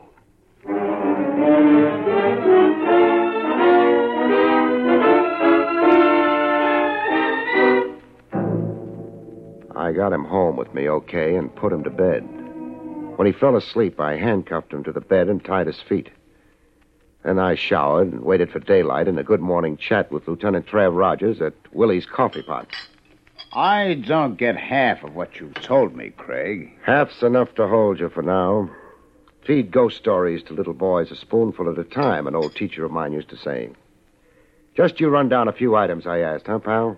I got him home with me okay and put him to bed. When he fell asleep, I handcuffed him to the bed and tied his feet. Then I showered and waited for daylight and a good morning chat with Lieutenant Trav Rogers at Willie's Coffee Pot. I don't get half of what you've told me, Craig. Half's enough to hold you for now. Feed ghost stories to little boys a spoonful at a time, an old teacher of mine used to say. Just you run down a few items I asked, huh, pal?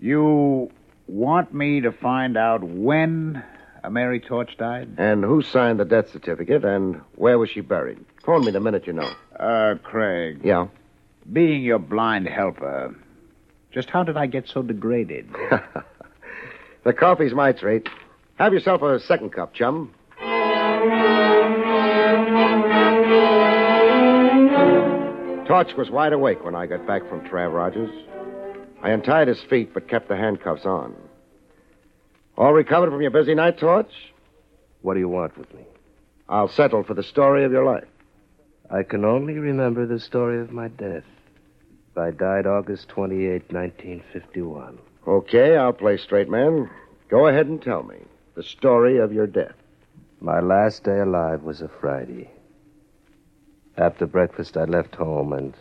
You want me to find out when a Mary Torch died? And who signed the death certificate, and where was she buried? Phone me the minute you know. Uh, Craig. Yeah? Being your blind helper, just how did I get so degraded? <laughs> The coffee's my treat. Have yourself a second cup, chum. Torch was wide awake when I got back from Trav Rogers. I untied his feet but kept the handcuffs on. All recovered from your busy night, Torch? What do you want with me? I'll settle for the story of your life. I can only remember the story of my death. I died August 28, 1951. Okay, I'll play straight man. Go ahead and tell me the story of your death. My last day alive was a Friday. After breakfast, I left home and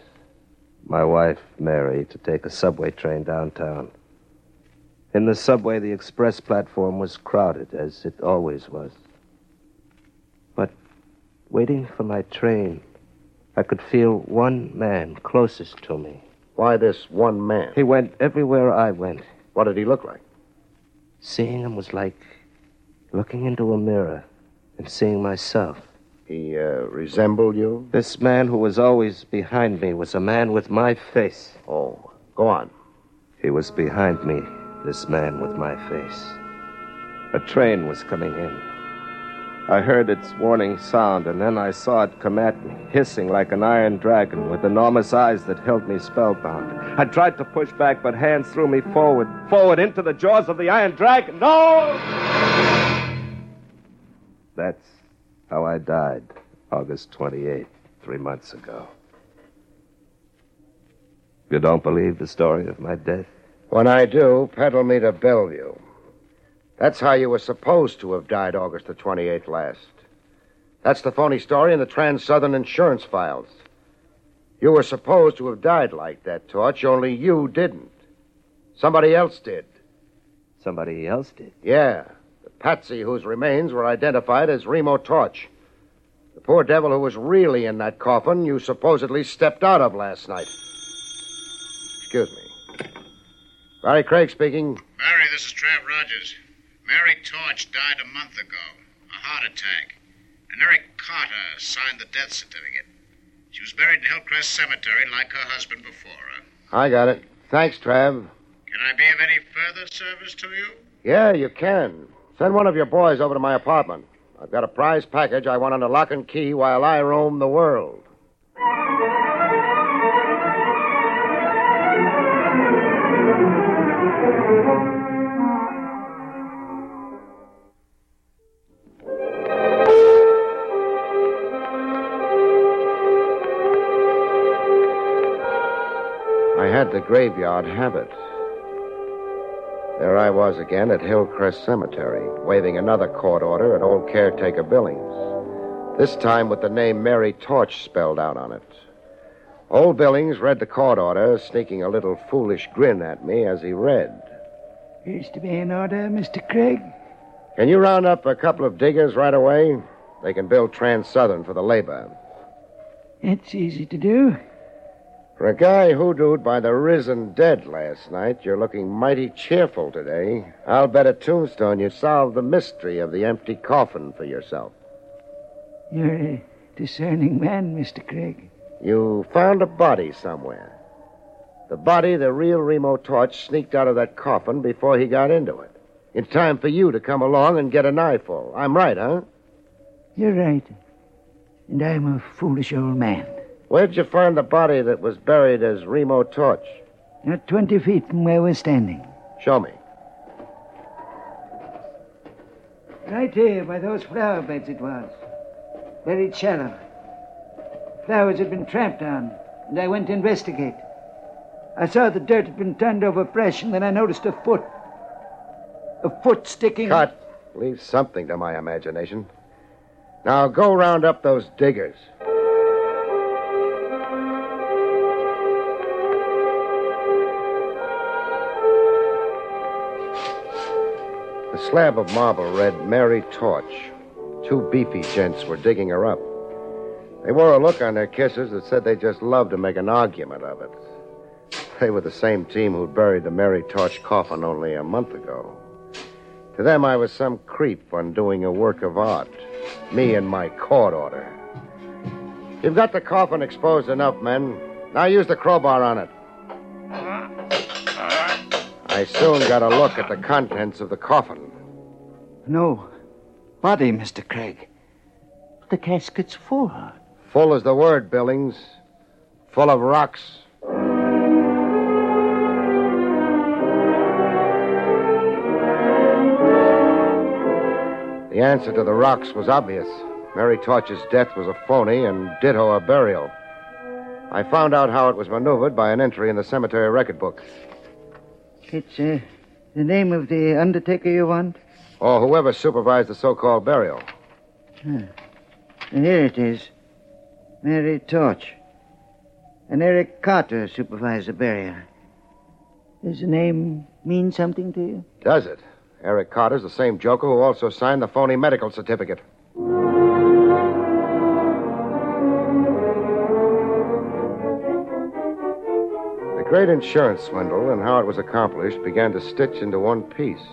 my wife, Mary, to take a subway train downtown. In the subway, the express platform was crowded, as it always was. But waiting for my train, I could feel one man closest to me. Why this one man? He went everywhere I went. What did he look like? Seeing him was like looking into a mirror and seeing myself. He uh, resembled you? This man who was always behind me was a man with my face. Oh, go on. He was behind me, this man with my face. A train was coming in. I heard its warning sound, and then I saw it come at me, hissing like an iron dragon with enormous eyes that held me spellbound. I tried to push back, but hands threw me forward, forward into the jaws of the iron dragon. No! That's how I died, August 28th, three months ago. You don't believe the story of my death? When I do, peddle me to Bellevue. That's how you were supposed to have died August the 28th last. That's the phony story in the Trans Southern insurance files. You were supposed to have died like that, Torch, only you didn't. Somebody else did. Somebody else did? Yeah. The patsy whose remains were identified as Remo Torch. The poor devil who was really in that coffin you supposedly stepped out of last night. Excuse me. Barry Craig speaking. Barry, this is Trav Rogers. Mary Torch died a month ago. A heart attack. And Eric Carter signed the death certificate. She was buried in Hillcrest Cemetery like her husband before her. I got it. Thanks, Trav. Can I be of any further service to you? Yeah, you can. Send one of your boys over to my apartment. I've got a prize package I want under lock and key while I roam the world. Had the graveyard habit. There I was again at Hillcrest Cemetery, waving another court order at old caretaker Billings. This time with the name Mary Torch spelled out on it. Old Billings read the court order, sneaking a little foolish grin at me as he read. Is to be an order, Mr. Craig? Can you round up a couple of diggers right away? They can build Trans Southern for the labor. It's easy to do. For a guy hoodooed by the risen dead last night, you're looking mighty cheerful today. I'll bet a tombstone you solved the mystery of the empty coffin for yourself. You're a discerning man, Mr. Craig. You found a body somewhere. The body the real Remo Torch sneaked out of that coffin before he got into it. In time for you to come along and get an eyeful. I'm right, huh? You're right. And I'm a foolish old man. Where'd you find the body that was buried as Remo Torch? Not 20 feet from where we're standing. Show me. Right here, by those flower beds it was. Buried shallow. Flowers had been tramped on, and I went to investigate. I saw the dirt had been turned over fresh, and then I noticed a foot. A foot sticking. Cut. Leave something to my imagination. Now go round up those diggers. The slab of marble read Mary Torch. Two beefy gents were digging her up. They wore a look on their kisses that said they just loved to make an argument of it. They were the same team who buried the Mary Torch coffin only a month ago. To them, I was some creep on doing a work of art. Me and my court order. You've got the coffin exposed enough, men. Now use the crowbar on it. I soon got a look at the contents of the coffin. No. Body, Mr. Craig. The casket's full. Full is the word, Billings. Full of rocks. The answer to the rocks was obvious. Mary Torch's death was a phony and ditto her burial. I found out how it was maneuvered by an entry in the cemetery record book. It's uh, the name of the undertaker you want? Or whoever supervised the so called burial. Huh. Here it is. Mary Torch. And Eric Carter supervised the burial. Does the name mean something to you? Does it? Eric Carter's the same joker who also signed the phony medical certificate. Great insurance swindle and how it was accomplished began to stitch into one piece.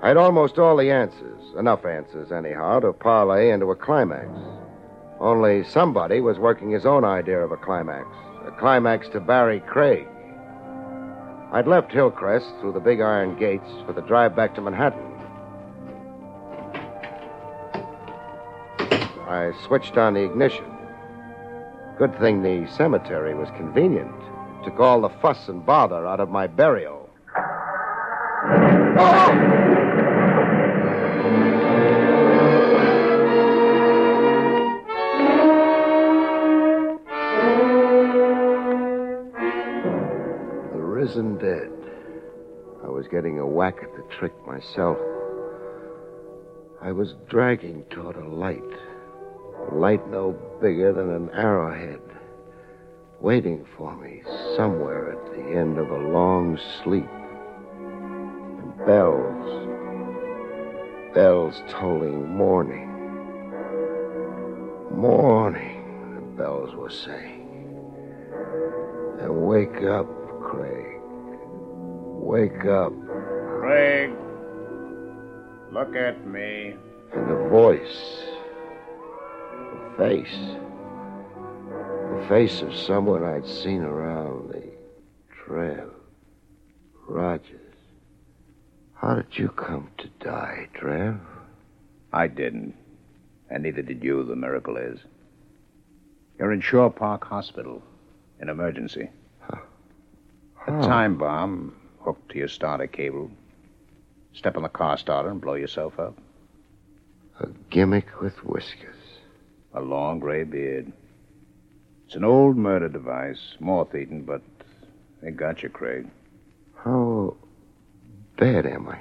I had almost all the answers, enough answers, anyhow, to parlay into a climax. Only somebody was working his own idea of a climax, a climax to Barry Craig. I'd left Hillcrest through the big iron gates for the drive back to Manhattan. I switched on the ignition. Good thing the cemetery was convenient. Took all the fuss and bother out of my burial. The risen dead. I was getting a whack at the trick myself. I was dragging toward a light. A light no bigger than an arrowhead. Waiting for me somewhere at the end of a long sleep. And bells. Bells tolling morning. Morning, the bells were saying. And wake up, Craig. Wake up. Craig, look at me. And the voice. The face. The face of someone I'd seen around the trail. Rogers. How did you come to die, Trav? I didn't. And neither did you, the miracle is. You're in Shore Park Hospital. In emergency. A time bomb hooked to your starter cable. Step on the car starter and blow yourself up. A gimmick with whiskers. A long gray beard. It's an old murder device, moth eaten, but they got you, Craig. How bad am I?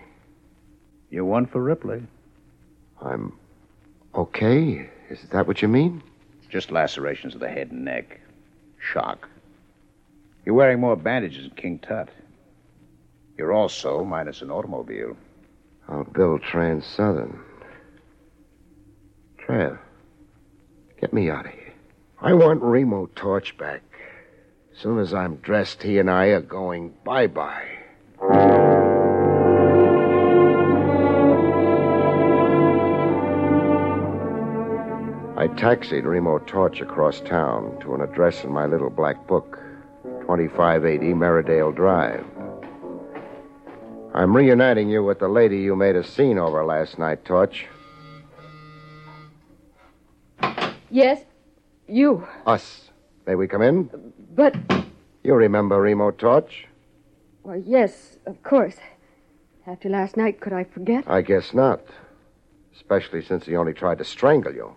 You're one for Ripley. I'm okay? Is that what you mean? Just lacerations of the head and neck. Shock. You're wearing more bandages than King Tut. You're also minus an automobile. I'll build Trans Southern. Trav, get me out of here. I want Remo Torch back. Soon as I'm dressed, he and I are going bye bye. I taxied Remo Torch across town to an address in my little black book 2580 Meridale Drive. I'm reuniting you with the lady you made a scene over last night, Torch. Yes, you. Us. May we come in? But, You remember Remo Torch? well, yes, of course. After last night, could I forget? I guess not. Especially since he only tried to strangle you.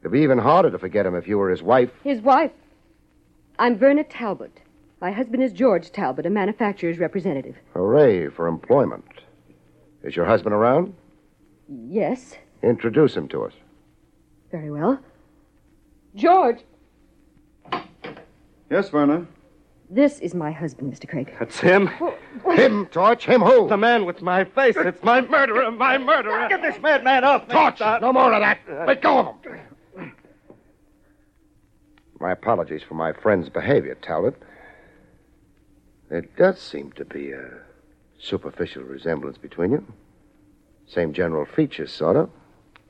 It'd be even harder to forget him if you were his wife. His wife. I'm Verna Talbot. My husband is George Talbot, a manufacturer's representative. Hooray for employment. Is your husband around? Yes, Introduce him to us. very well. George, Yes, Verna. this is my husband, Mr. Craig. That's him. Him, Torch? Him who? The man with my face. It's my murderer, my murderer. Get this madman off me. Torch! No more of that. Let go of him. My apologies for my friend's behavior, Talbot. There does seem to be a superficial resemblance between you. Same general features, sort of.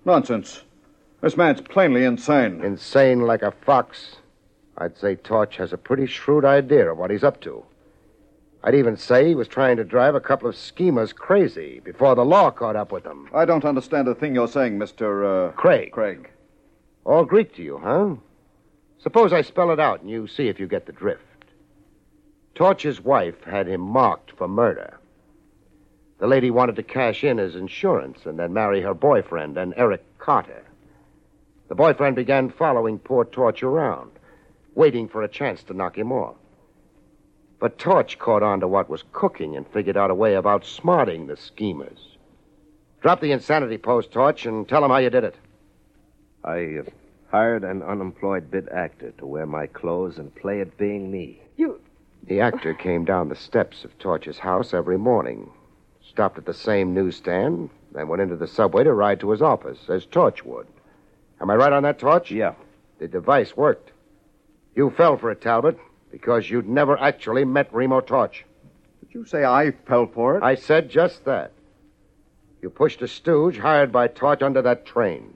Nonsense. This man's plainly insane. Insane like a fox. I'd say Torch has a pretty shrewd idea of what he's up to. I'd even say he was trying to drive a couple of schemers crazy before the law caught up with them. I don't understand a thing you're saying, Mr. Uh, Craig. Craig. All Greek to you, huh? Suppose I spell it out and you see if you get the drift. Torch's wife had him marked for murder. The lady wanted to cash in his insurance and then marry her boyfriend, and Eric Carter. The boyfriend began following poor Torch around, waiting for a chance to knock him off. But Torch caught on to what was cooking and figured out a way of outsmarting the schemers. Drop the insanity post, Torch, and tell them how you did it. I uh, hired an unemployed bit actor to wear my clothes and play at being me. You. The actor came down the steps of Torch's house every morning, stopped at the same newsstand, then went into the subway to ride to his office, as Torch would. Am I right on that, Torch? Yeah. The device worked. You fell for it, Talbot, because you'd never actually met Remo Torch. Did you say I fell for it? I said just that. You pushed a stooge hired by Torch under that train.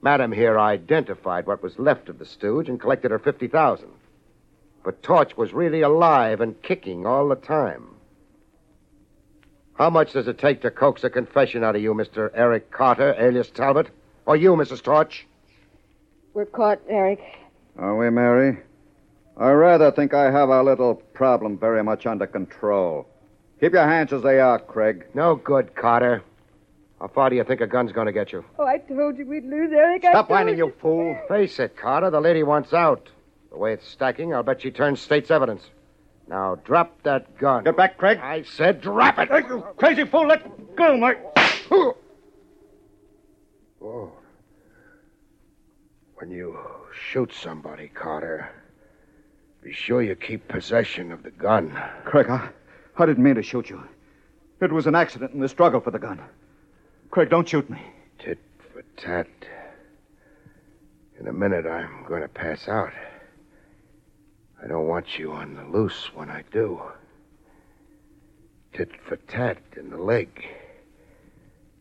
Madam here identified what was left of the stooge and collected her 50000 But Torch was really alive and kicking all the time. How much does it take to coax a confession out of you, Mr. Eric Carter, alias Talbot? Or you, Mrs. Torch? We're caught, Eric. Are we, Mary? I rather think I have our little problem very much under control. Keep your hands as they are, Craig. No good, Carter. How far do you think a gun's going to get you? Oh, I told you we'd lose, Eric. I Stop told whining, you fool. Face it, Carter. The lady wants out. The way it's stacking, I'll bet she turns state's evidence. Now, drop that gun. Get back, Craig. I said drop it. You crazy fool, let go, my. Oh. When you shoot somebody, Carter, be sure you keep possession of the gun. Craig, I, I didn't mean to shoot you. It was an accident in the struggle for the gun. Craig, don't shoot me. Tit for tat. In a minute, I'm going to pass out. I don't want you on the loose when I do. Tit for tat in the leg.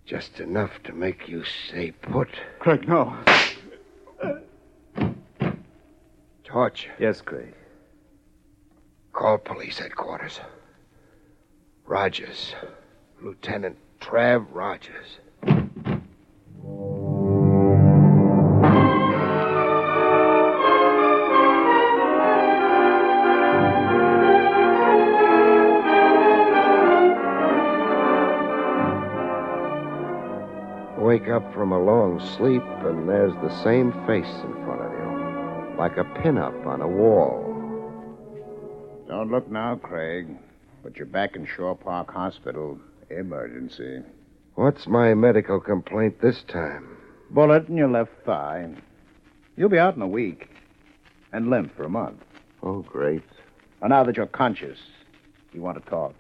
Just enough to make you stay put. Craig, no. Yes, Craig. Call police headquarters. Rogers. Lieutenant Trav Rogers. Wake up from a long sleep, and there's the same face in front of you, like a pin-up on a wall. Don't look now, Craig. But you're back in Shore Park Hospital. Emergency. What's my medical complaint this time? Bullet in your left thigh. You'll be out in a week. And limp for a month. Oh, great. Well, now that you're conscious, you want to talk.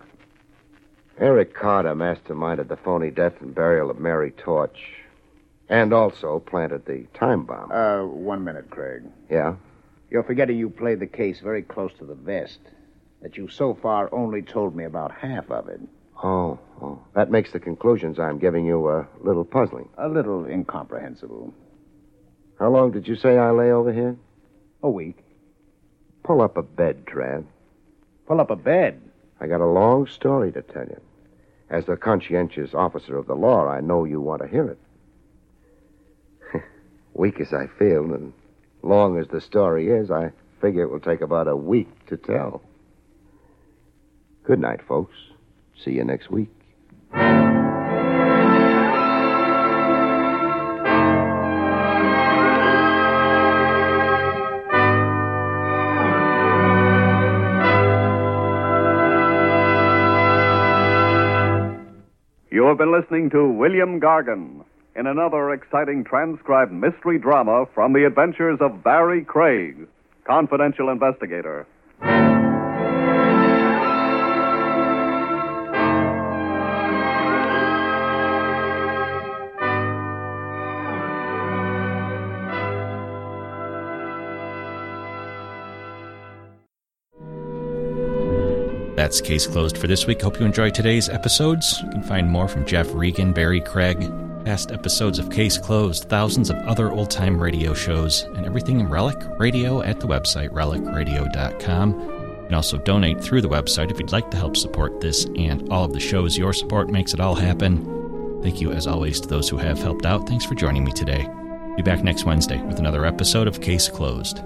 Eric Carter masterminded the phony death and burial of Mary Torch. And also planted the time bomb. Uh, one minute, Craig. Yeah? You're forgetting you played the case very close to the vest. That you so far only told me about half of it. Oh, oh. That makes the conclusions I'm giving you a little puzzling. A little incomprehensible. How long did you say I lay over here? A week. Pull up a bed, Trav. Pull up a bed? I got a long story to tell you. As the conscientious officer of the law, I know you want to hear it. Weak as I feel, and long as the story is, I figure it will take about a week to tell. Good night, folks. See you next week. You have been listening to William Gargan in another exciting transcribed mystery drama from the adventures of Barry Craig, confidential investigator. That's case closed for this week. Hope you enjoyed today's episodes. You can find more from Jeff Regan, Barry Craig, past episodes of Case Closed, thousands of other old time radio shows, and everything in Relic Radio at the website relicradio.com. You can also donate through the website if you'd like to help support this and all of the shows. Your support makes it all happen. Thank you, as always, to those who have helped out. Thanks for joining me today. Be back next Wednesday with another episode of Case Closed.